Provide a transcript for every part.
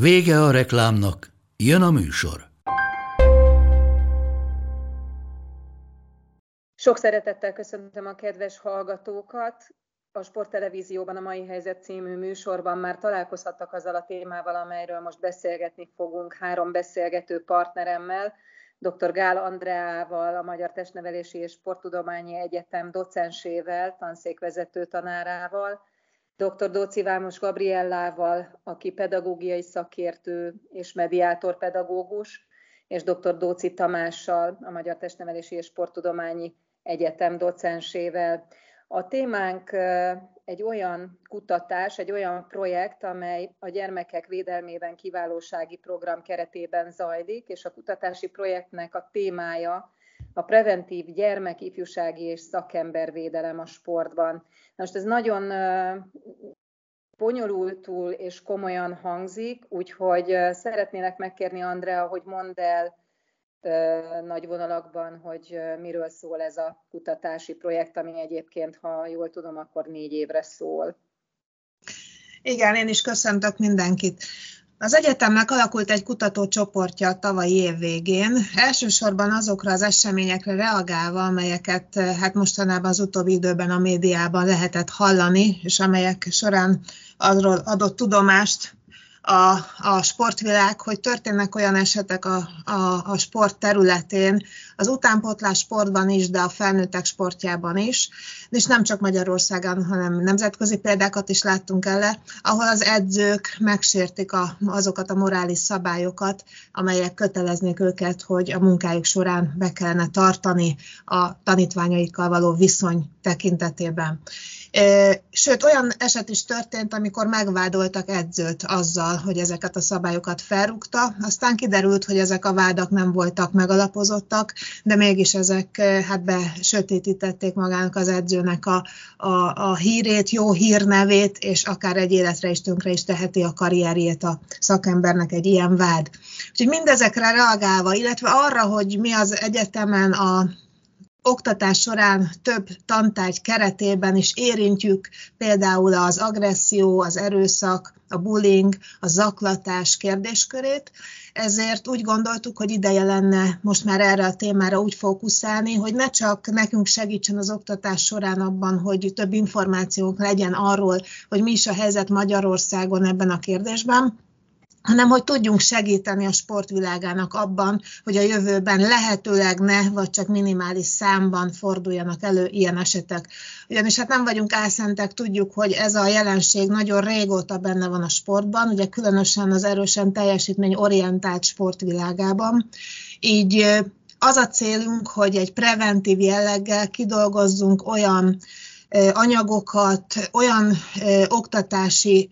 Vége a reklámnak, jön a műsor. Sok szeretettel köszöntöm a kedves hallgatókat. A Sporttelevízióban a Mai Helyzet című műsorban már találkozhattak azzal a témával, amelyről most beszélgetni fogunk három beszélgető partneremmel, dr. Gál Andreával, a Magyar Testnevelési és Sporttudományi Egyetem docensével, tanszékvezető tanárával, dr. Dóci Vámos Gabriellával, aki pedagógiai szakértő és mediátor pedagógus, és dr. Dóci Tamással, a Magyar Testnevelési és Sporttudományi Egyetem docensével. A témánk egy olyan kutatás, egy olyan projekt, amely a gyermekek védelmében kiválósági program keretében zajlik, és a kutatási projektnek a témája a preventív gyermek, ifjúsági és szakembervédelem a sportban. Most ez nagyon bonyolultul és komolyan hangzik, úgyhogy szeretnélek megkérni Andrea, hogy mondd el nagy vonalakban, hogy miről szól ez a kutatási projekt, ami egyébként, ha jól tudom, akkor négy évre szól. Igen, én is köszöntök mindenkit. Az egyetemnek alakult egy kutatócsoportja a tavalyi év végén, elsősorban azokra az eseményekre reagálva, amelyeket hát mostanában az utóbbi időben a médiában lehetett hallani, és amelyek során arról adott tudomást a, a sportvilág, hogy történnek olyan esetek a, a, a sport területén, az utánpótlás sportban is, de a felnőttek sportjában is, és nem csak Magyarországon, hanem nemzetközi példákat is láttunk ele, ahol az edzők megsértik a, azokat a morális szabályokat, amelyek köteleznék őket, hogy a munkájuk során be kellene tartani a tanítványaikkal való viszony tekintetében. Sőt, olyan eset is történt, amikor megvádoltak edzőt azzal, hogy ezeket a szabályokat felrúgta. Aztán kiderült, hogy ezek a vádak nem voltak megalapozottak, de mégis ezek hát besötétítették magának az edzőnek a, a, a hírét, jó hírnevét, és akár egy életre is tönkre is teheti a karrierjét a szakembernek egy ilyen vád. Úgyhogy mindezekre reagálva, illetve arra, hogy mi az egyetemen a oktatás során több tantárgy keretében is érintjük például az agresszió, az erőszak, a bullying, a zaklatás kérdéskörét, ezért úgy gondoltuk, hogy ideje lenne most már erre a témára úgy fókuszálni, hogy ne csak nekünk segítsen az oktatás során abban, hogy több információnk legyen arról, hogy mi is a helyzet Magyarországon ebben a kérdésben, hanem hogy tudjunk segíteni a sportvilágának abban, hogy a jövőben lehetőleg ne, vagy csak minimális számban forduljanak elő ilyen esetek. Ugyanis hát nem vagyunk álszentek, tudjuk, hogy ez a jelenség nagyon régóta benne van a sportban, ugye különösen az erősen teljesítményorientált sportvilágában. Így az a célunk, hogy egy preventív jelleggel kidolgozzunk olyan anyagokat, olyan oktatási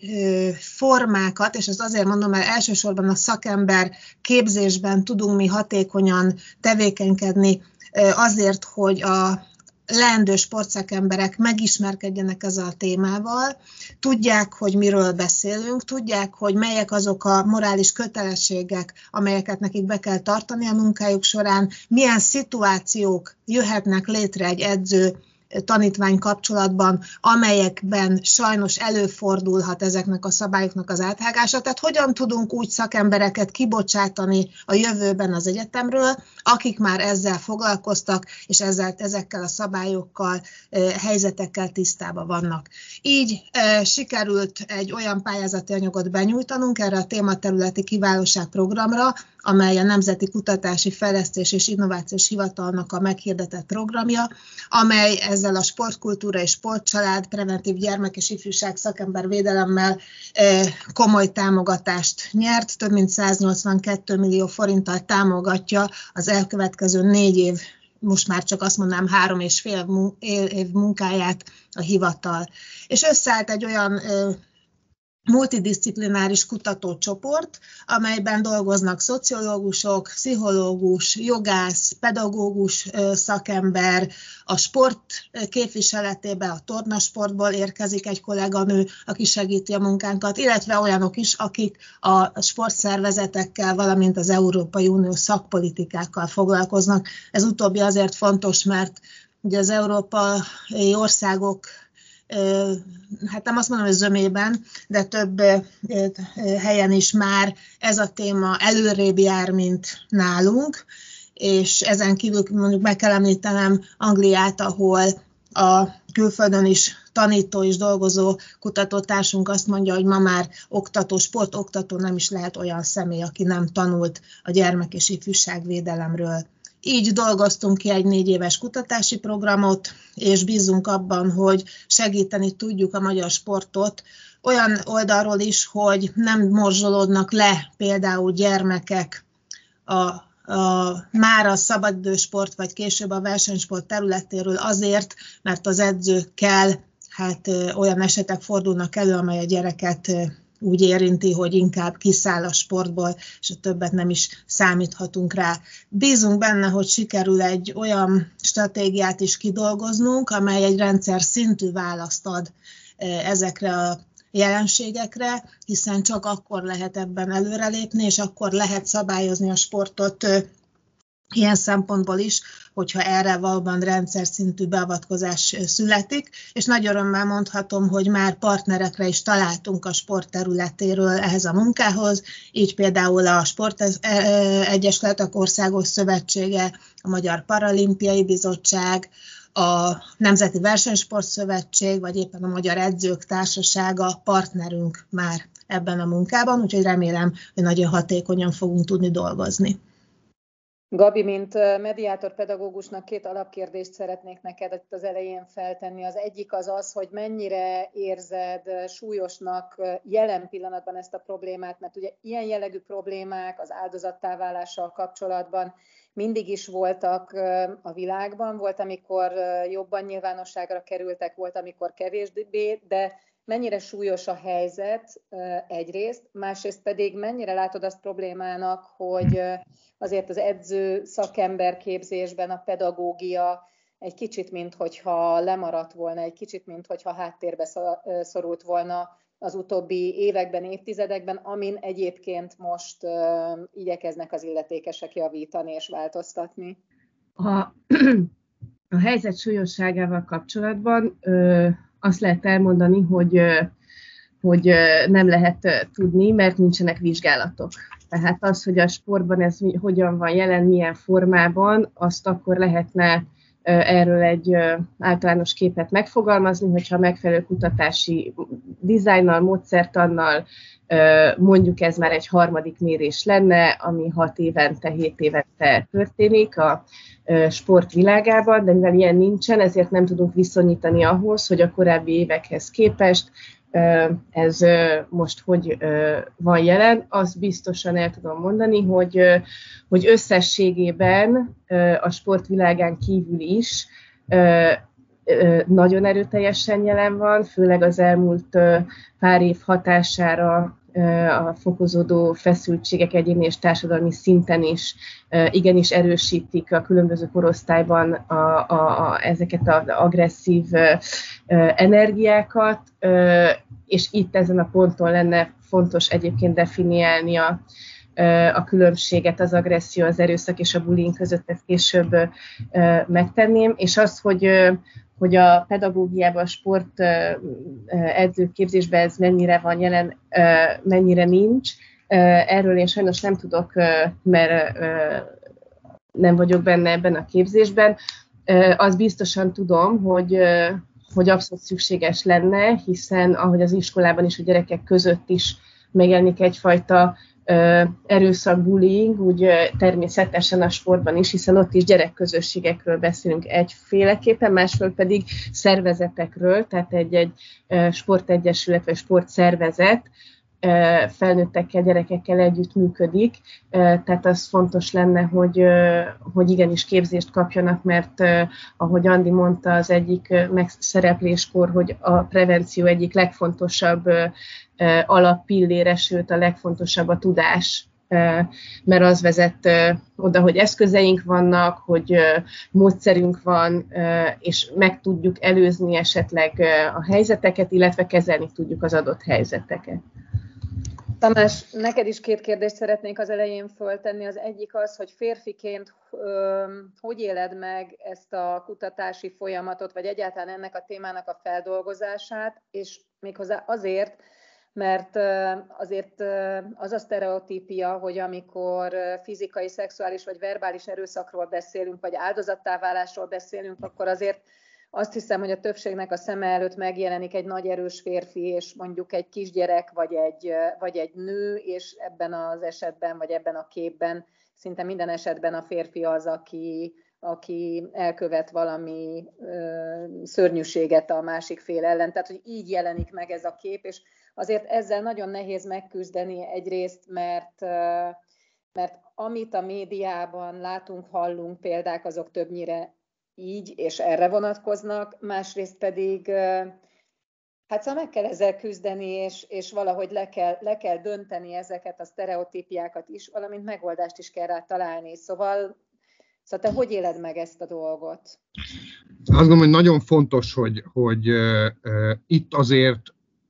formákat, és ezt azért mondom, mert elsősorban a szakember képzésben tudunk mi hatékonyan tevékenykedni azért, hogy a leendő sportszakemberek megismerkedjenek ezzel a témával, tudják, hogy miről beszélünk, tudják, hogy melyek azok a morális kötelességek, amelyeket nekik be kell tartani a munkájuk során, milyen szituációk jöhetnek létre egy edző tanítvány kapcsolatban, amelyekben sajnos előfordulhat ezeknek a szabályoknak az áthágása. Tehát hogyan tudunk úgy szakembereket kibocsátani a jövőben az egyetemről, akik már ezzel foglalkoztak, és ezzel, ezekkel a szabályokkal, helyzetekkel tisztában vannak. Így sikerült egy olyan pályázati anyagot benyújtanunk erre a tématerületi kiválóság programra, amely a Nemzeti Kutatási Fejlesztés és Innovációs Hivatalnak a meghirdetett programja, amely ezzel a sportkultúra és sportcsalád, preventív gyermek és ifjúság szakember védelemmel komoly támogatást nyert, több mint 182 millió forinttal támogatja az elkövetkező négy év most már csak azt mondanám három és fél év munkáját a hivatal. És összeállt egy olyan multidisciplináris kutatócsoport, amelyben dolgoznak szociológusok, pszichológus, jogász, pedagógus szakember, a sport képviseletében a tornasportból érkezik egy kolléganő, aki segíti a munkánkat, illetve olyanok is, akik a sportszervezetekkel, valamint az Európai Unió szakpolitikákkal foglalkoznak. Ez utóbbi azért fontos, mert ugye az európai országok hát nem azt mondom, hogy zömében, de több helyen is már ez a téma előrébb jár, mint nálunk, és ezen kívül mondjuk meg kell említenem Angliát, ahol a külföldön is tanító és dolgozó kutatótársunk azt mondja, hogy ma már oktató, sportoktató nem is lehet olyan személy, aki nem tanult a gyermek és ifjúságvédelemről. Így dolgoztunk ki egy négy éves kutatási programot, és bízunk abban, hogy segíteni tudjuk a magyar sportot olyan oldalról is, hogy nem morzsolódnak le például gyermekek a, a, már a szabadidősport, vagy később a versenysport területéről azért, mert az edzőkkel hát olyan esetek fordulnak elő, amely a gyereket úgy érinti, hogy inkább kiszáll a sportból, és a többet nem is számíthatunk rá. Bízunk benne, hogy sikerül egy olyan stratégiát is kidolgoznunk, amely egy rendszer szintű választ ad e, ezekre a jelenségekre, hiszen csak akkor lehet ebben előrelépni, és akkor lehet szabályozni a sportot ilyen szempontból is, hogyha erre valóban rendszer szintű beavatkozás születik, és nagy örömmel mondhatom, hogy már partnerekre is találtunk a sport területéről ehhez a munkához, így például a Sport Egyesületek Országos Szövetsége, a Magyar Paralimpiai Bizottság, a Nemzeti Versenysport Szövetség, vagy éppen a Magyar Edzők Társasága partnerünk már ebben a munkában, úgyhogy remélem, hogy nagyon hatékonyan fogunk tudni dolgozni. Gabi, mint mediátor pedagógusnak két alapkérdést szeretnék neked itt az elején feltenni. Az egyik az az, hogy mennyire érzed súlyosnak jelen pillanatban ezt a problémát, mert ugye ilyen jellegű problémák az áldozattáválással kapcsolatban mindig is voltak a világban, volt, amikor jobban nyilvánosságra kerültek, volt, amikor kevésbé, de mennyire súlyos a helyzet egyrészt, másrészt pedig mennyire látod azt problémának, hogy azért az edző szakember képzésben a pedagógia egy kicsit, mint hogyha lemaradt volna, egy kicsit, mint hogyha háttérbe szorult volna az utóbbi években, évtizedekben, amin egyébként most igyekeznek az illetékesek javítani és változtatni. A, a helyzet súlyosságával kapcsolatban azt lehet elmondani, hogy hogy nem lehet tudni, mert nincsenek vizsgálatok. Tehát az, hogy a sportban ez hogyan van jelen, milyen formában, azt akkor lehetne erről egy általános képet megfogalmazni, hogyha megfelelő kutatási dizájnnal, módszertannal, mondjuk ez már egy harmadik mérés lenne, ami hat évente, hét évente történik a sport világában, de mivel ilyen nincsen, ezért nem tudunk viszonyítani ahhoz, hogy a korábbi évekhez képest ez most hogy van jelen, azt biztosan el tudom mondani, hogy, hogy összességében a sportvilágán kívül is nagyon erőteljesen jelen van, főleg az elmúlt pár év hatására a fokozódó feszültségek egyéni és társadalmi szinten is igenis erősítik a különböző korosztályban a, a, a, ezeket az agresszív energiákat, és itt ezen a ponton lenne fontos egyébként definiálni a, a különbséget az agresszió, az erőszak és a bullying között, ezt később megtenném, és az, hogy hogy a pedagógiában, a sport edzőképzésben ez mennyire van jelen, mennyire nincs. Erről én sajnos nem tudok, mert nem vagyok benne ebben a képzésben. Az biztosan tudom, hogy hogy abszolút szükséges lenne, hiszen ahogy az iskolában is a gyerekek között is megjelenik egyfajta erőszak, bullying, úgy természetesen a sportban is, hiszen ott is gyerekközösségekről beszélünk egyféleképpen, másfél pedig szervezetekről, tehát egy-egy sportegyesület vagy sportszervezet felnőttekkel, gyerekekkel együtt működik, tehát az fontos lenne, hogy, hogy igenis képzést kapjanak, mert ahogy Andi mondta az egyik megszerepléskor, hogy a prevenció egyik legfontosabb alappillére, sőt a legfontosabb a tudás mert az vezet oda, hogy eszközeink vannak, hogy módszerünk van, és meg tudjuk előzni esetleg a helyzeteket, illetve kezelni tudjuk az adott helyzeteket. Tamás, neked is két kérdést szeretnék az elején föltenni. Az egyik az, hogy férfiként hogy éled meg ezt a kutatási folyamatot, vagy egyáltalán ennek a témának a feldolgozását, és méghozzá azért, mert azért az a sztereotípia, hogy amikor fizikai, szexuális vagy verbális erőszakról beszélünk, vagy áldozattáválásról beszélünk, akkor azért azt hiszem, hogy a többségnek a szeme előtt megjelenik egy nagy erős férfi, és mondjuk egy kisgyerek, vagy egy, vagy egy nő, és ebben az esetben, vagy ebben a képben szinte minden esetben a férfi az, aki, aki elkövet valami ö, szörnyűséget a másik fél ellen. Tehát, hogy így jelenik meg ez a kép, és azért ezzel nagyon nehéz megküzdeni egyrészt, mert, mert amit a médiában látunk, hallunk példák, azok többnyire így és erre vonatkoznak, másrészt pedig hát szóval meg kell ezzel küzdeni, és, és valahogy le kell, le kell dönteni ezeket a sztereotípiákat is, valamint megoldást is kell rá találni. Szóval, szóval te hogy éled meg ezt a dolgot? Azt gondolom, hogy nagyon fontos, hogy, hogy uh, uh, itt azért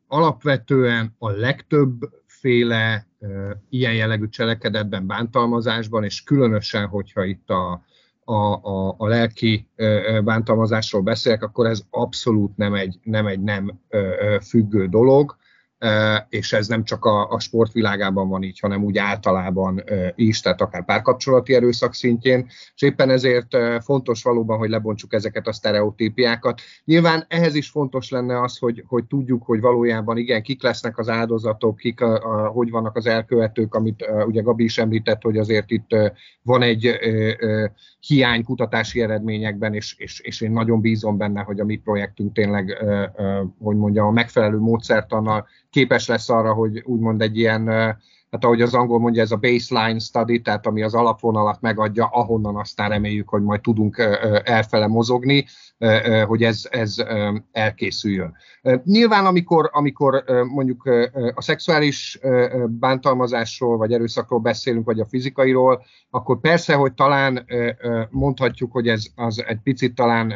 alapvetően a legtöbb féle uh, ilyen jellegű cselekedetben, bántalmazásban, és különösen, hogyha itt a, a, a, a lelki bántalmazásról beszélek, akkor ez abszolút nem egy nem, egy nem függő dolog és ez nem csak a, a sportvilágában van így, hanem úgy általában is, tehát akár párkapcsolati erőszak szintjén, és éppen ezért fontos valóban, hogy lebontsuk ezeket a sztereotípiákat. Nyilván ehhez is fontos lenne az, hogy, hogy tudjuk, hogy valójában igen, kik lesznek az áldozatok, kik a, a, hogy vannak az elkövetők, amit ugye Gabi is említett, hogy azért itt van egy ö, hiány kutatási eredményekben, és, és, és én nagyon bízom benne, hogy a mi projektünk tényleg, hogy mondjam, a megfelelő módszertannal képes lesz arra, hogy úgymond egy ilyen, hát ahogy az angol mondja, ez a baseline study, tehát ami az alapvonalat megadja, ahonnan aztán reméljük, hogy majd tudunk elfele mozogni, hogy ez, ez elkészüljön. Nyilván, amikor, amikor mondjuk a szexuális bántalmazásról, vagy erőszakról beszélünk, vagy a fizikairól, akkor persze, hogy talán mondhatjuk, hogy ez az egy picit talán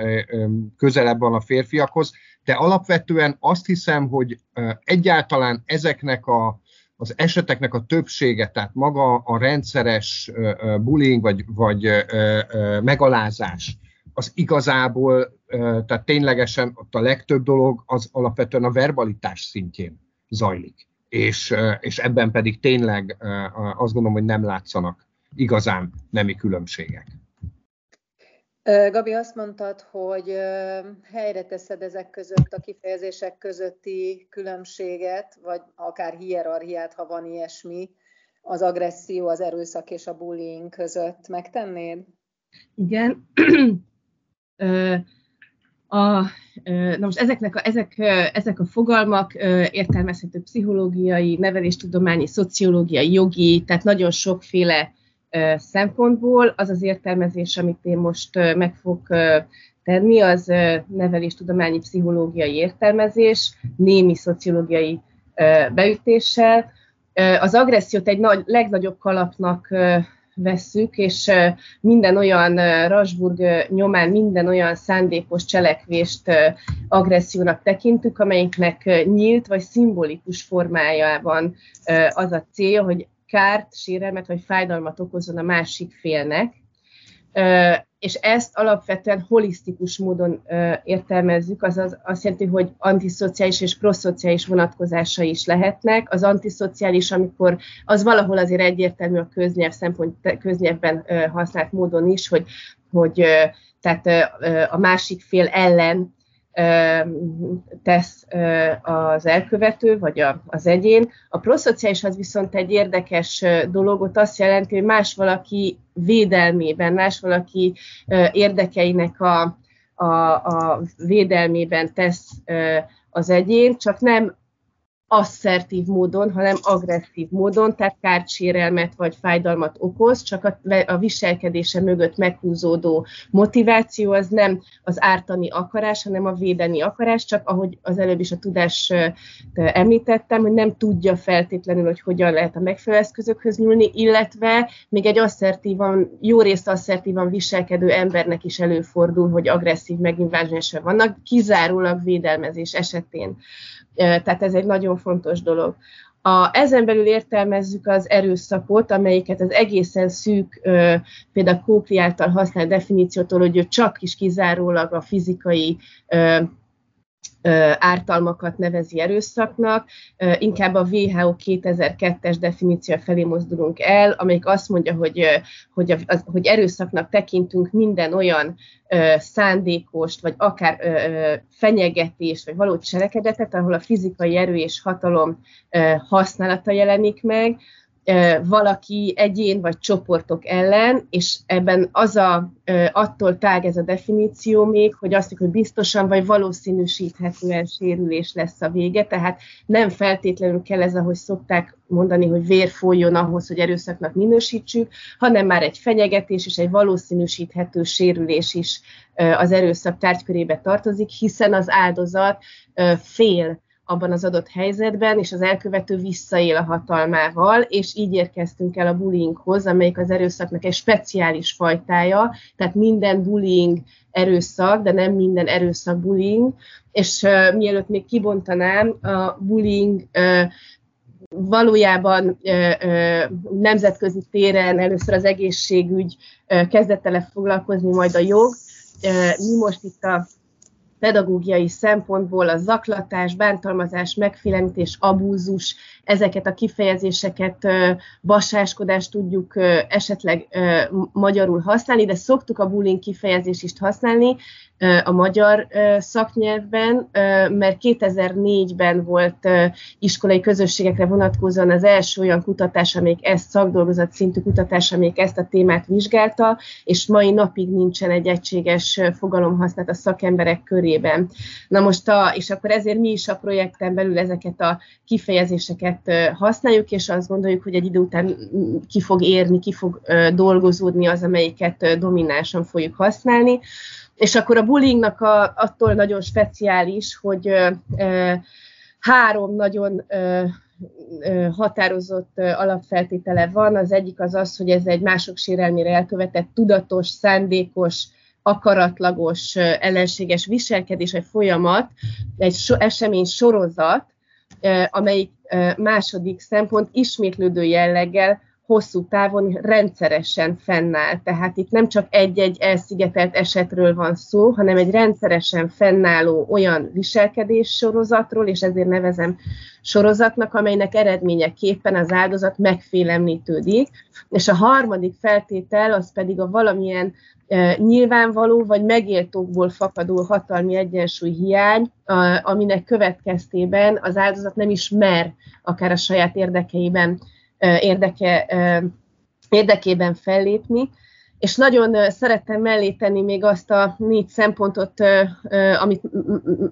közelebb van a férfiakhoz, de alapvetően azt hiszem, hogy egyáltalán ezeknek a, az eseteknek a többsége, tehát maga a rendszeres bullying vagy, vagy megalázás, az igazából, tehát ténylegesen ott a legtöbb dolog az alapvetően a verbalitás szintjén zajlik. És, és ebben pedig tényleg azt gondolom, hogy nem látszanak igazán nemi különbségek. Gabi, azt mondtad, hogy helyre teszed ezek között a kifejezések közötti különbséget, vagy akár hierarchiát, ha van ilyesmi, az agresszió, az erőszak és a bullying között. Megtennéd? Igen. a, na most ezeknek a, ezek, ezek a fogalmak értelmezhető pszichológiai, neveléstudományi, szociológiai, jogi, tehát nagyon sokféle szempontból. Az az értelmezés, amit én most meg fog tenni, az neveléstudományi pszichológiai értelmezés, némi szociológiai beütéssel. Az agressziót egy nagy, legnagyobb kalapnak vesszük, és minden olyan Rasburg nyomán minden olyan szándékos cselekvést agressziónak tekintük, amelyiknek nyílt vagy szimbolikus formájában az a célja, hogy kárt, sérelmet vagy fájdalmat okozzon a másik félnek, és ezt alapvetően holisztikus módon értelmezzük, azaz azt jelenti, hogy antiszociális és proszociális vonatkozása is lehetnek. Az antiszociális, amikor az valahol azért egyértelmű a köznyelv szempont, köznyelvben használt módon is, hogy, hogy tehát a másik fél ellen tesz az elkövető, vagy az egyén. A proszociális az viszont egy érdekes dolog, azt jelenti, hogy más valaki védelmében, más valaki érdekeinek a, a, a védelmében tesz az egyén, csak nem asszertív módon, hanem agresszív módon, tehát kártsérelmet vagy fájdalmat okoz, csak a, a viselkedése mögött meghúzódó motiváció az nem az ártani akarás, hanem a védeni akarás, csak ahogy az előbb is a tudás említettem, hogy nem tudja feltétlenül, hogy hogyan lehet a megfelelő eszközökhöz nyúlni, illetve még egy asszertívan, jó részt asszertívan viselkedő embernek is előfordul, hogy agresszív megnyilvánulása vannak, kizárólag védelmezés esetén. Tehát ez egy nagyon fontos dolog. A, ezen belül értelmezzük az erőszakot, amelyiket az egészen szűk, például Kópli által használt definíciótól, hogy csak is kizárólag a fizikai ártalmakat nevezi erőszaknak, inkább a WHO 2002-es definíció felé mozdulunk el, amelyik azt mondja, hogy, hogy, az, hogy erőszaknak tekintünk minden olyan szándékost, vagy akár fenyegetést, vagy való cselekedetet, ahol a fizikai erő és hatalom használata jelenik meg, valaki egyén vagy csoportok ellen, és ebben az a, attól tág ez a definíció még, hogy azt mondjuk, hogy biztosan vagy valószínűsíthetően sérülés lesz a vége, tehát nem feltétlenül kell ez, ahogy szokták mondani, hogy vér folyjon ahhoz, hogy erőszaknak minősítsük, hanem már egy fenyegetés és egy valószínűsíthető sérülés is az erőszak tárgykörébe tartozik, hiszen az áldozat fél abban az adott helyzetben, és az elkövető visszaél a hatalmával, és így érkeztünk el a bullyinghoz, amelyik az erőszaknak egy speciális fajtája, tehát minden bullying erőszak, de nem minden erőszak bullying, és uh, mielőtt még kibontanám, a bullying uh, valójában ö, ö, nemzetközi téren először az egészségügy ö, kezdett el foglalkozni, majd a jog. Mi most itt a pedagógiai szempontból a zaklatás, bántalmazás, megfélemlítés, abúzus, ezeket a kifejezéseket, basáskodást tudjuk esetleg magyarul használni, de szoktuk a bullying kifejezést is használni a magyar szaknyelvben, mert 2004-ben volt iskolai közösségekre vonatkozóan az első olyan kutatás, amelyik ezt szakdolgozat szintű kutatás, amelyik ezt a témát vizsgálta, és mai napig nincsen egy egységes fogalomhasználat a szakemberek körében. Na most, a, és akkor ezért mi is a projekten belül ezeket a kifejezéseket használjuk, és azt gondoljuk, hogy egy idő után ki fog érni, ki fog dolgozódni az, amelyiket dominánsan fogjuk használni. És akkor a bullyingnak a, attól nagyon speciális, hogy három nagyon határozott alapfeltétele van. Az egyik az az, hogy ez egy mások sérelmére elkövetett tudatos, szándékos, akaratlagos, ellenséges viselkedés, egy folyamat, egy so, esemény sorozat, amelyik második szempont ismétlődő jelleggel hosszú távon rendszeresen fennáll. Tehát itt nem csak egy-egy elszigetelt esetről van szó, hanem egy rendszeresen fennálló olyan viselkedés sorozatról, és ezért nevezem sorozatnak, amelynek eredményeképpen az áldozat megfélemlítődik. És a harmadik feltétel az pedig a valamilyen nyilvánvaló vagy megéltókból fakadó hatalmi egyensúly hiány, aminek következtében az áldozat nem is mer akár a saját érdekeiben, érdeke, érdekében fellépni, és nagyon szerettem mellé tenni még azt a négy szempontot, amit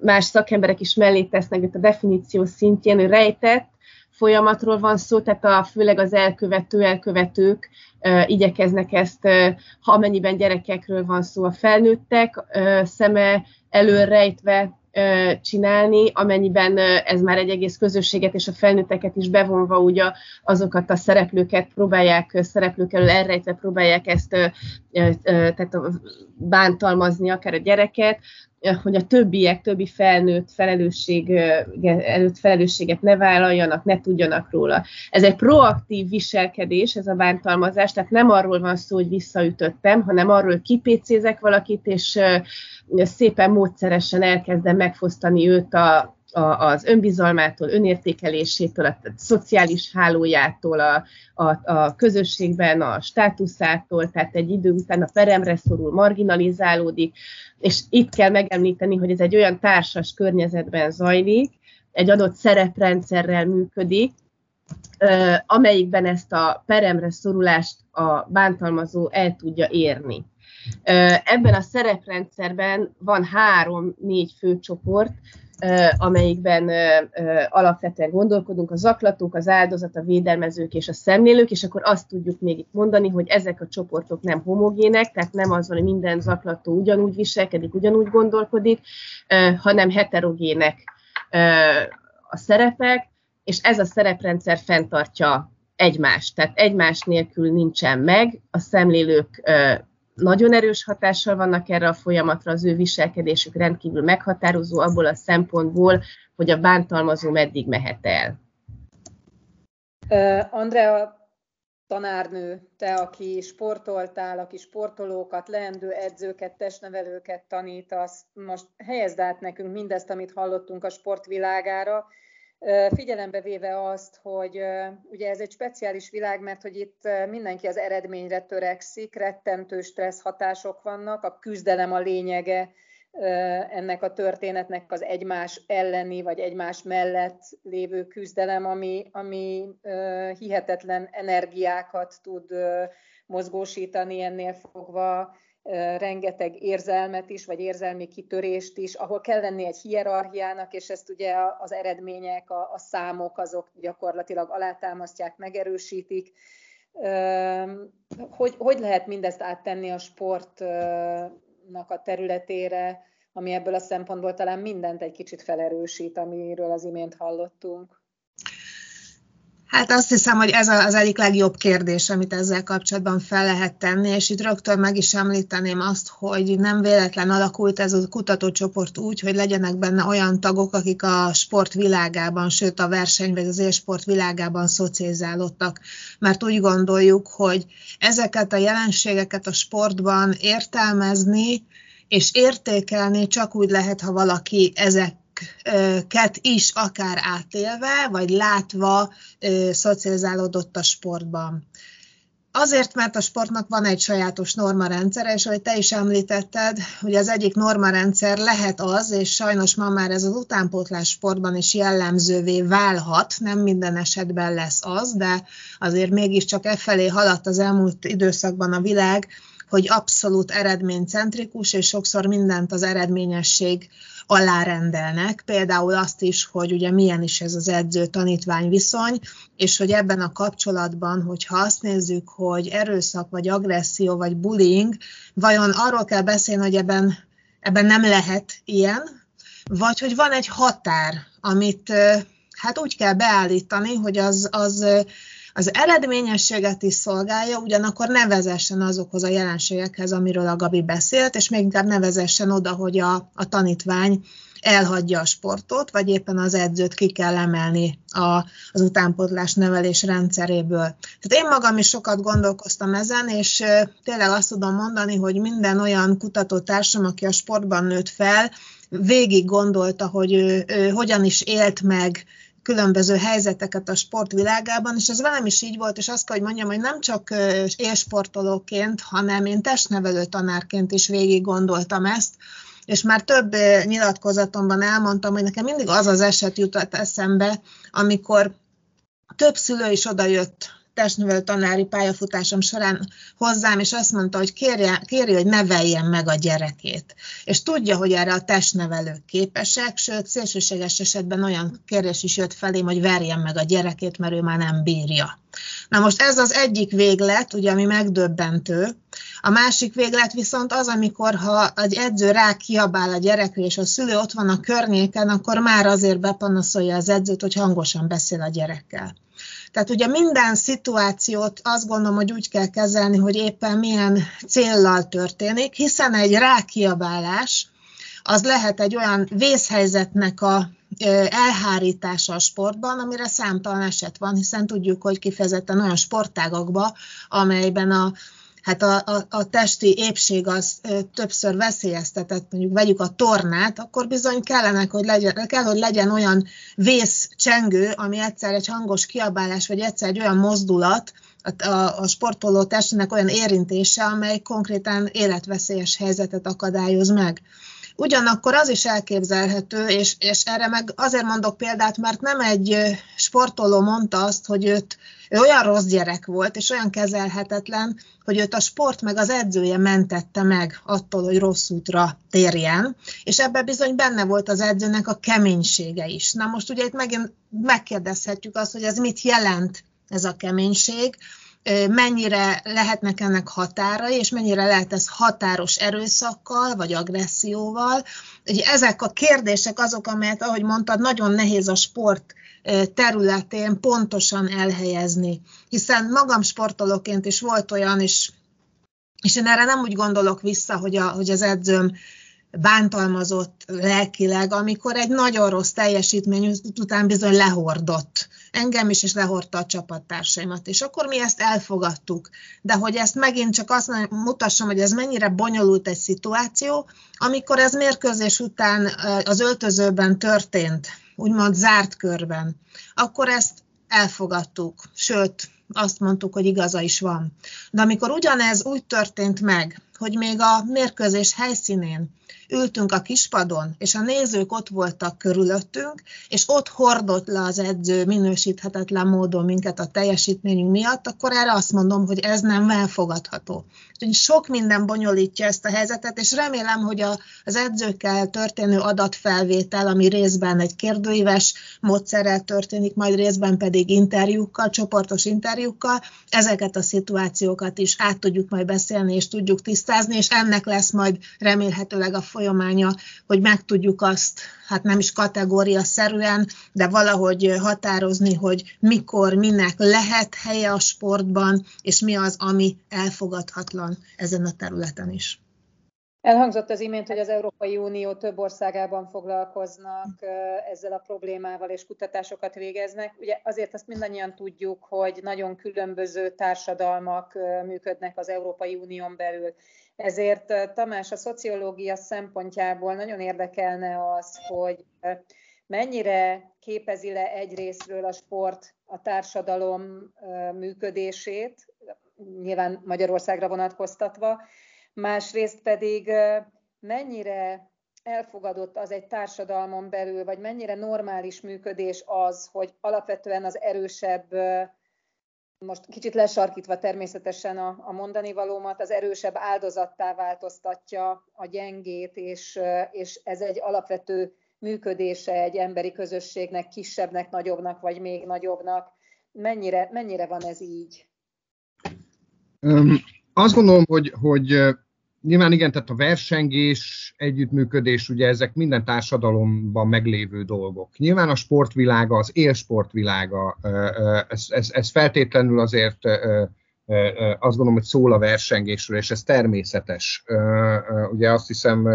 más szakemberek is mellé tesznek itt a definíció szintjén, rejtett, folyamatról van szó, tehát a, főleg az elkövető elkövetők igyekeznek ezt, ha amennyiben gyerekekről van szó, a felnőttek szeme előrejtve csinálni, amennyiben ez már egy egész közösséget és a felnőtteket is bevonva ugye azokat a szereplőket próbálják, szereplők elől elrejtve próbálják ezt tehát bántalmazni akár a gyereket, hogy a többiek, többi felnőtt felelősség, előtt felelősséget ne vállaljanak, ne tudjanak róla. Ez egy proaktív viselkedés, ez a bántalmazás, tehát nem arról van szó, hogy visszaütöttem, hanem arról, kipécézek valakit, és szépen módszeresen elkezdem megfosztani őt a, a, az önbizalmától, önértékelésétől, a, a szociális hálójától, a, a, a közösségben, a státuszától, tehát egy idő után a peremre szorul, marginalizálódik, és itt kell megemlíteni, hogy ez egy olyan társas környezetben zajlik, egy adott szereprendszerrel működik, amelyikben ezt a peremre szorulást a bántalmazó el tudja érni. Ebben a szereprendszerben van három-négy főcsoport, amelyikben alapvetően gondolkodunk, a zaklatók, az áldozat, a védelmezők és a szemlélők, és akkor azt tudjuk még itt mondani, hogy ezek a csoportok nem homogének, tehát nem az van, hogy minden zaklató ugyanúgy viselkedik, ugyanúgy gondolkodik, hanem heterogének a szerepek, és ez a szereprendszer fenntartja egymást. Tehát egymás nélkül nincsen meg, a szemlélők nagyon erős hatással vannak erre a folyamatra, az ő viselkedésük rendkívül meghatározó abból a szempontból, hogy a bántalmazó meddig mehet el. Uh, Andrea, tanárnő, te, aki sportoltál, aki sportolókat, leendő edzőket, testnevelőket tanítasz, most helyezd át nekünk mindezt, amit hallottunk a sportvilágára, Figyelembe véve azt, hogy ugye ez egy speciális világ, mert hogy itt mindenki az eredményre törekszik, rettentő stressz hatások vannak, a küzdelem a lényege ennek a történetnek az egymás elleni, vagy egymás mellett lévő küzdelem, ami, ami hihetetlen energiákat tud mozgósítani ennél fogva, rengeteg érzelmet is, vagy érzelmi kitörést is, ahol kell lenni egy hierarchiának, és ezt ugye az eredmények, a, a számok, azok gyakorlatilag alátámasztják, megerősítik. Hogy, hogy lehet mindezt áttenni a sportnak a területére, ami ebből a szempontból talán mindent egy kicsit felerősít, amiről az imént hallottunk? Hát azt hiszem, hogy ez az egyik legjobb kérdés, amit ezzel kapcsolatban fel lehet tenni, és itt rögtön meg is említeném azt, hogy nem véletlen alakult ez a kutatócsoport úgy, hogy legyenek benne olyan tagok, akik a sport világában, sőt a verseny vagy az élsport világában szocializálódtak, mert úgy gondoljuk, hogy ezeket a jelenségeket a sportban értelmezni és értékelni csak úgy lehet, ha valaki ezek ket is akár átélve, vagy látva szocializálódott a sportban. Azért, mert a sportnak van egy sajátos normarendszere, és ahogy te is említetted, hogy az egyik normarendszer lehet az, és sajnos ma már ez az utánpótlás sportban is jellemzővé válhat, nem minden esetben lesz az, de azért mégiscsak e felé haladt az elmúlt időszakban a világ, hogy abszolút eredménycentrikus, és sokszor mindent az eredményesség alárendelnek, például azt is, hogy ugye milyen is ez az edző-tanítvány viszony, és hogy ebben a kapcsolatban, hogyha azt nézzük, hogy erőszak, vagy agresszió, vagy bullying, vajon arról kell beszélni, hogy ebben, ebben nem lehet ilyen, vagy hogy van egy határ, amit hát úgy kell beállítani, hogy az, az az eredményességet is szolgálja, ugyanakkor nevezessen azokhoz a jelenségekhez, amiről a Gabi beszélt, és még inkább nevezessen oda, hogy a, a tanítvány elhagyja a sportot, vagy éppen az edzőt ki kell emelni a, az utánpótlás nevelés rendszeréből. Tehát én magam is sokat gondolkoztam ezen, és tényleg azt tudom mondani, hogy minden olyan kutatótársam, aki a sportban nőtt fel, végig gondolta, hogy ő, ő hogyan is élt meg különböző helyzeteket a sportvilágában, és ez velem is így volt, és azt kell, hogy mondjam, hogy nem csak élsportolóként, hanem én testnevelő tanárként is végig gondoltam ezt, és már több nyilatkozatomban elmondtam, hogy nekem mindig az az eset jutott eszembe, amikor több szülő is odajött testnevelő tanári pályafutásom során hozzám, és azt mondta, hogy kérje, kérje, hogy neveljen meg a gyerekét. És tudja, hogy erre a testnevelők képesek, sőt, szélsőséges esetben olyan kérés is jött felém, hogy verjen meg a gyerekét, mert ő már nem bírja. Na most ez az egyik véglet, ugye, ami megdöbbentő. A másik véglet viszont az, amikor ha egy edző rá kiabál a gyerekre, és a szülő ott van a környéken, akkor már azért bepanaszolja az edzőt, hogy hangosan beszél a gyerekkel. Tehát ugye minden szituációt azt gondolom, hogy úgy kell kezelni, hogy éppen milyen céllal történik, hiszen egy rákiabálás az lehet egy olyan vészhelyzetnek a elhárítása a sportban, amire számtalan eset van, hiszen tudjuk, hogy kifejezetten olyan sportágakban, amelyben a hát a, a, a testi épség az többször veszélyeztetett, mondjuk vegyük a tornát, akkor bizony kellene, hogy legyen, kell, hogy legyen olyan vészcsengő, ami egyszer egy hangos kiabálás, vagy egyszer egy olyan mozdulat, a, a, sportoló testének olyan érintése, amely konkrétan életveszélyes helyzetet akadályoz meg. Ugyanakkor az is elképzelhető, és, és erre meg azért mondok példát, mert nem egy sportoló mondta azt, hogy őt, ő olyan rossz gyerek volt, és olyan kezelhetetlen, hogy őt a sport meg az edzője mentette meg attól, hogy rossz útra térjen, és ebben bizony benne volt az edzőnek a keménysége is. Na most ugye itt megint megkérdezhetjük azt, hogy ez mit jelent ez a keménység, mennyire lehetnek ennek határai, és mennyire lehet ez határos erőszakkal, vagy agresszióval. Ugye ezek a kérdések azok, amelyet, ahogy mondtad, nagyon nehéz a sport területén pontosan elhelyezni. Hiszen magam sportolóként is volt olyan, és, és én erre nem úgy gondolok vissza, hogy, a, hogy az edzőm bántalmazott lelkileg, amikor egy nagyon rossz teljesítmény után bizony lehordott engem is, és lehordta a csapattársaimat. És akkor mi ezt elfogadtuk. De hogy ezt megint csak azt mutassam, hogy ez mennyire bonyolult egy szituáció, amikor ez mérkőzés után az öltözőben történt, úgymond zárt körben, akkor ezt elfogadtuk, sőt, azt mondtuk, hogy igaza is van. De amikor ugyanez úgy történt meg, hogy még a mérkőzés helyszínén ültünk a kispadon, és a nézők ott voltak körülöttünk, és ott hordott le az edző minősíthetetlen módon minket a teljesítményünk miatt, akkor erre azt mondom, hogy ez nem elfogadható. Úgyhogy sok minden bonyolítja ezt a helyzetet, és remélem, hogy a, az edzőkkel történő adatfelvétel, ami részben egy kérdőíves módszerrel történik, majd részben pedig interjúkkal, csoportos interjúkkal, ezeket a szituációkat is át tudjuk majd beszélni, és tudjuk tisztázni, és ennek lesz majd remélhetőleg a folyamánya, hogy meg tudjuk azt, hát nem is kategória szerűen, de valahogy határozni, hogy mikor, minek lehet helye a sportban, és mi az, ami elfogadhatlan ezen a területen is. Elhangzott az imént, hogy az Európai Unió több országában foglalkoznak ezzel a problémával, és kutatásokat végeznek. Ugye azért azt mindannyian tudjuk, hogy nagyon különböző társadalmak működnek az Európai Unión belül. Ezért Tamás, a szociológia szempontjából nagyon érdekelne az, hogy mennyire képezi le egyrésztről a sport a társadalom működését, nyilván Magyarországra vonatkoztatva, másrészt pedig mennyire elfogadott az egy társadalmon belül, vagy mennyire normális működés az, hogy alapvetően az erősebb most kicsit lesarkítva természetesen a, a mondani valómat, az erősebb áldozattá változtatja a gyengét, és, és ez egy alapvető működése egy emberi közösségnek, kisebbnek, nagyobbnak, vagy még nagyobbnak. Mennyire, mennyire van ez így? Um, azt gondolom, hogy, hogy nyilván igen, tehát a versengés, együttműködés, ugye ezek minden társadalomban meglévő dolgok. Nyilván a sportvilága, az élsportvilága, ez, ez, ez feltétlenül azért azt gondolom, hogy szól a versengésről, és ez természetes. Ugye azt hiszem,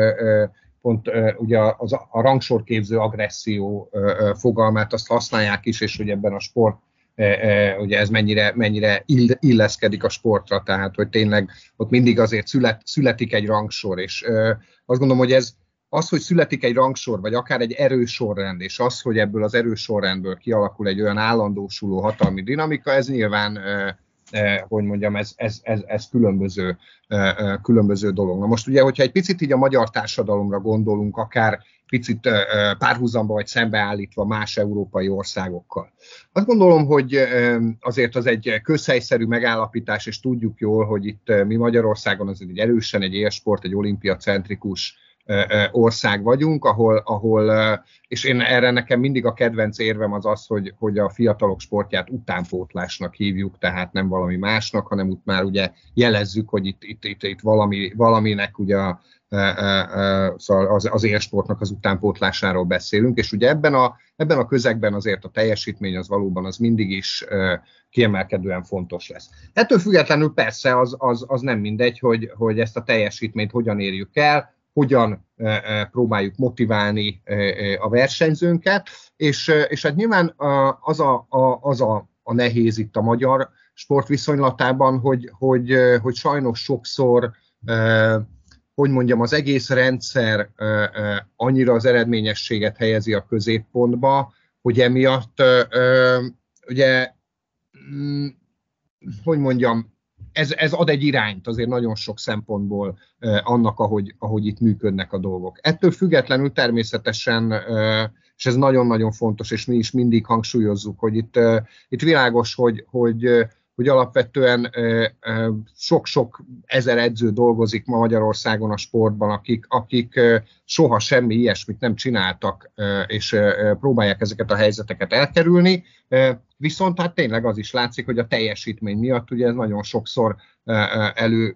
pont ugye az, a rangsorképző agresszió fogalmát azt használják is, és hogy ebben a sport ugye ez mennyire, mennyire illeszkedik a sportra, tehát hogy tényleg ott mindig azért szület, születik egy rangsor, és azt gondolom, hogy ez az, hogy születik egy rangsor, vagy akár egy erős sorrend, és az, hogy ebből az erős sorrendből kialakul egy olyan állandósuló hatalmi dinamika, ez nyilván hogy mondjam, ez, ez, ez, ez különböző, különböző dolog. Na most ugye, hogyha egy picit így a magyar társadalomra gondolunk, akár picit párhuzamba vagy szembeállítva más európai országokkal. Azt gondolom, hogy azért az egy közhelyszerű megállapítás, és tudjuk jól, hogy itt mi Magyarországon az egy erősen egy élsport, egy olimpiacentrikus ország vagyunk, ahol, ahol, és én erre nekem mindig a kedvenc érvem az az, hogy, hogy a fiatalok sportját utánpótlásnak hívjuk, tehát nem valami másnak, hanem úgy már ugye jelezzük, hogy itt, itt, itt, itt valami, valaminek ugye a, szóval az, az élsportnak az utánpótlásáról beszélünk, és ugye ebben a, ebben a közegben azért a teljesítmény az valóban az mindig is kiemelkedően fontos lesz. Ettől függetlenül persze az, az, az nem mindegy, hogy, hogy ezt a teljesítményt hogyan érjük el, hogyan próbáljuk motiválni a versenyzőnket, és, és hát nyilván az a, a, az a, a nehéz itt a magyar sportviszonylatában, hogy, hogy, hogy sajnos sokszor hogy mondjam, az egész rendszer annyira az eredményességet helyezi a középpontba, hogy emiatt ugye, hogy mondjam, ez, ez ad egy irányt azért nagyon sok szempontból annak, ahogy, ahogy itt működnek a dolgok. Ettől függetlenül természetesen, és ez nagyon-nagyon fontos, és mi is mindig hangsúlyozzuk, hogy itt, itt világos, hogy, hogy hogy alapvetően sok-sok ezer edző dolgozik ma Magyarországon a sportban, akik, akik soha semmi ilyesmit nem csináltak, és próbálják ezeket a helyzeteket elkerülni. Viszont hát tényleg az is látszik, hogy a teljesítmény miatt ugye ez nagyon sokszor elő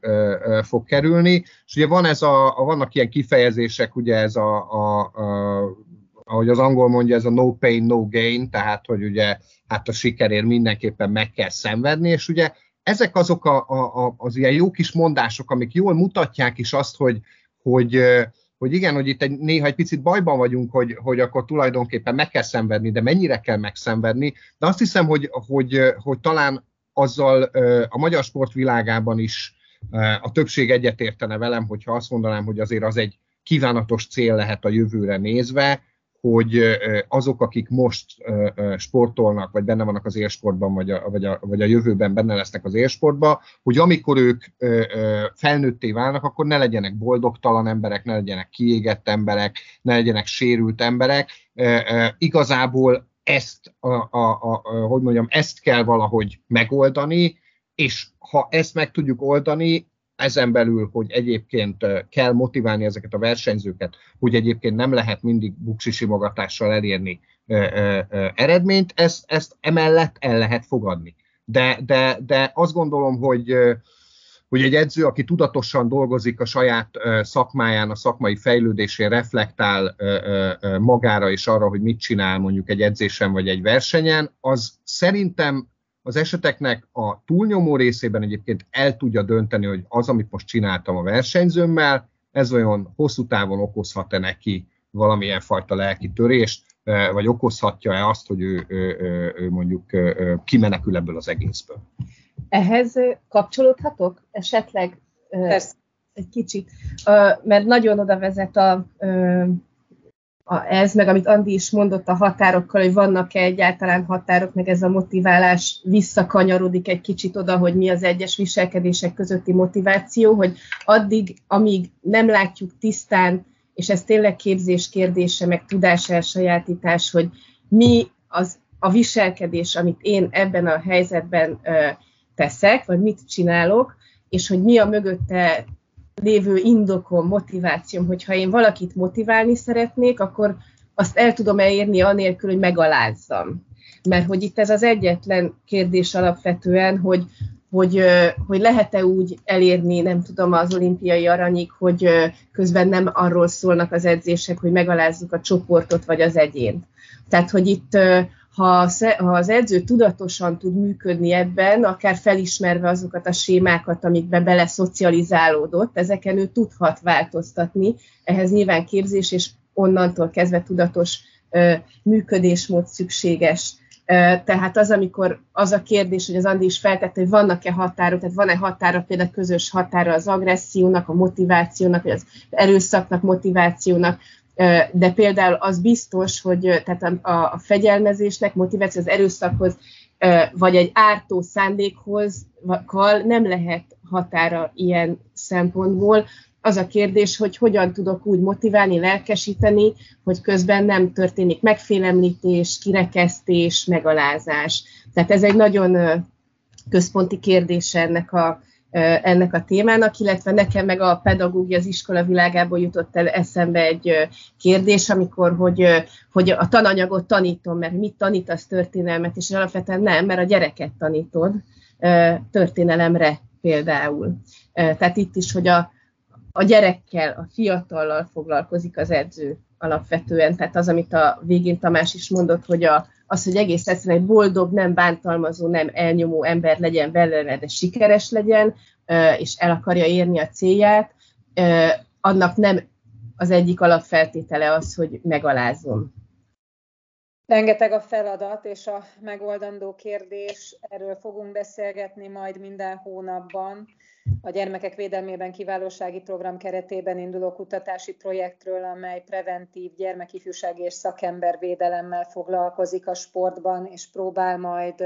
fog kerülni. És ugye van ez a, vannak ilyen kifejezések, ugye ez a, a, a ahogy az angol mondja, ez a no pain, no gain, tehát hogy ugye hát a sikerért mindenképpen meg kell szenvedni, és ugye ezek azok a, a, az ilyen jó kis mondások, amik jól mutatják is azt, hogy, hogy, hogy igen, hogy itt egy, néha egy picit bajban vagyunk, hogy, hogy akkor tulajdonképpen meg kell szenvedni, de mennyire kell megszenvedni, de azt hiszem, hogy, hogy, hogy talán azzal a magyar sport világában is a többség egyetértene velem, hogyha azt mondanám, hogy azért az egy kívánatos cél lehet a jövőre nézve, hogy azok, akik most sportolnak, vagy benne vannak az élsportban, vagy a, vagy, a, vagy a jövőben benne lesznek az élsportban, hogy amikor ők felnőtté válnak, akkor ne legyenek boldogtalan emberek, ne legyenek kiégett emberek, ne legyenek sérült emberek. Igazából ezt, a, a, a, hogy mondjam, ezt kell valahogy megoldani, és ha ezt meg tudjuk oldani, ezen belül, hogy egyébként kell motiválni ezeket a versenyzőket, hogy egyébként nem lehet mindig buksisimogatással elérni eredményt, ezt, ezt emellett el lehet fogadni. De, de, de azt gondolom, hogy, hogy egy edző, aki tudatosan dolgozik a saját szakmáján, a szakmai fejlődésén, reflektál magára és arra, hogy mit csinál mondjuk egy edzésen vagy egy versenyen, az szerintem az eseteknek a túlnyomó részében egyébként el tudja dönteni, hogy az, amit most csináltam a versenyzőmmel, ez olyan hosszú távon okozhat-e neki valamilyen fajta lelki törést, vagy okozhatja-e azt, hogy ő, ő, ő, ő mondjuk kimenekül ebből az egészből. Ehhez kapcsolódhatok esetleg Persze. egy kicsit, mert nagyon oda vezet a a, ez, meg amit Andi is mondott a határokkal, hogy vannak-e egyáltalán határok, meg ez a motiválás visszakanyarodik egy kicsit oda, hogy mi az egyes viselkedések közötti motiváció, hogy addig, amíg nem látjuk tisztán, és ez tényleg képzés kérdése, meg tudás elsajátítás, hogy mi az a viselkedés, amit én ebben a helyzetben ö, teszek, vagy mit csinálok, és hogy mi a mögötte lévő indokom, motivációm, hogyha én valakit motiválni szeretnék, akkor azt el tudom elérni anélkül, hogy megalázzam. Mert hogy itt ez az egyetlen kérdés alapvetően, hogy, hogy, hogy lehet-e úgy elérni, nem tudom, az olimpiai aranyig, hogy közben nem arról szólnak az edzések, hogy megalázzuk a csoportot vagy az egyént. Tehát, hogy itt ha az edző tudatosan tud működni ebben, akár felismerve azokat a sémákat, amikbe bele szocializálódott, ezeken ő tudhat változtatni. Ehhez nyilván képzés és onnantól kezdve tudatos működésmód szükséges. Tehát az, amikor az a kérdés, hogy az Andi is feltette, hogy vannak-e határok, tehát van-e határa, például közös határa az agressziónak, a motivációnak, vagy az erőszaknak, motivációnak, de például az biztos, hogy tehát a, a fegyelmezésnek, motiváció az erőszakhoz, vagy egy ártó szándékhoz nem lehet határa ilyen szempontból. Az a kérdés, hogy hogyan tudok úgy motiválni, lelkesíteni, hogy közben nem történik megfélemlítés, kirekesztés, megalázás. Tehát ez egy nagyon központi kérdés ennek a, ennek a témának, illetve nekem meg a pedagógia az iskola világából jutott el eszembe egy kérdés, amikor, hogy, hogy a tananyagot tanítom, mert mit tanítasz történelmet, és alapvetően nem, mert a gyereket tanítod történelemre például. Tehát itt is, hogy a, a gyerekkel, a fiatallal foglalkozik az edző alapvetően. Tehát az, amit a végén Tamás is mondott, hogy a, az, hogy egész egyszerűen egy boldog, nem bántalmazó, nem elnyomó ember legyen belőle, de sikeres legyen, és el akarja érni a célját, annak nem az egyik alapfeltétele az, hogy megalázom. Rengeteg a feladat és a megoldandó kérdés, erről fogunk beszélgetni majd minden hónapban. A Gyermekek Védelmében Kiválósági Program keretében induló kutatási projektről, amely preventív gyermekifjúsági és szakembervédelemmel foglalkozik a sportban, és próbál majd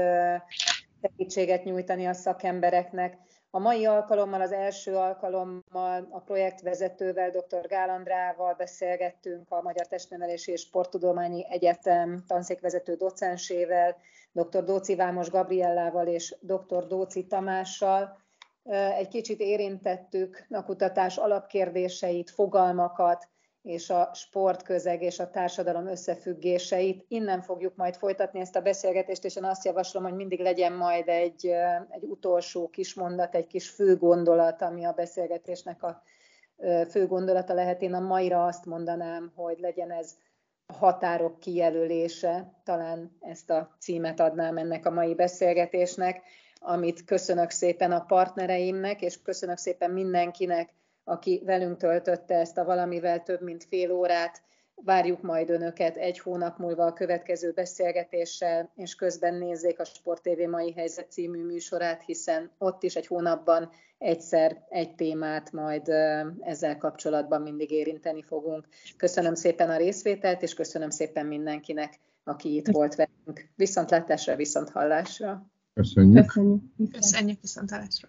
segítséget nyújtani a szakembereknek. A mai alkalommal, az első alkalommal a projektvezetővel, dr. Gálandrával beszélgettünk, a Magyar Testnevelési és Sporttudományi Egyetem tanszékvezető docensével, dr. Dóci Vámos Gabriellával és dr. Dóci Tamással. Egy kicsit érintettük a kutatás alapkérdéseit, fogalmakat, és a sportközeg és a társadalom összefüggéseit. Innen fogjuk majd folytatni ezt a beszélgetést, és én azt javaslom, hogy mindig legyen majd egy, egy utolsó kis mondat, egy kis fő gondolat, ami a beszélgetésnek a fő gondolata lehet. Én a maira azt mondanám, hogy legyen ez a határok kijelölése, talán ezt a címet adnám ennek a mai beszélgetésnek, amit köszönök szépen a partnereimnek, és köszönök szépen mindenkinek, aki velünk töltötte ezt a valamivel több mint fél órát. Várjuk majd Önöket egy hónap múlva a következő beszélgetéssel, és közben nézzék a Sport TV mai helyzet című műsorát, hiszen ott is egy hónapban egyszer egy témát majd ezzel kapcsolatban mindig érinteni fogunk. Köszönöm szépen a részvételt, és köszönöm szépen mindenkinek, aki itt volt velünk. Viszontlátásra, viszont hallásra. Köszönjük. Köszönjük, Köszönjük viszont hallásra.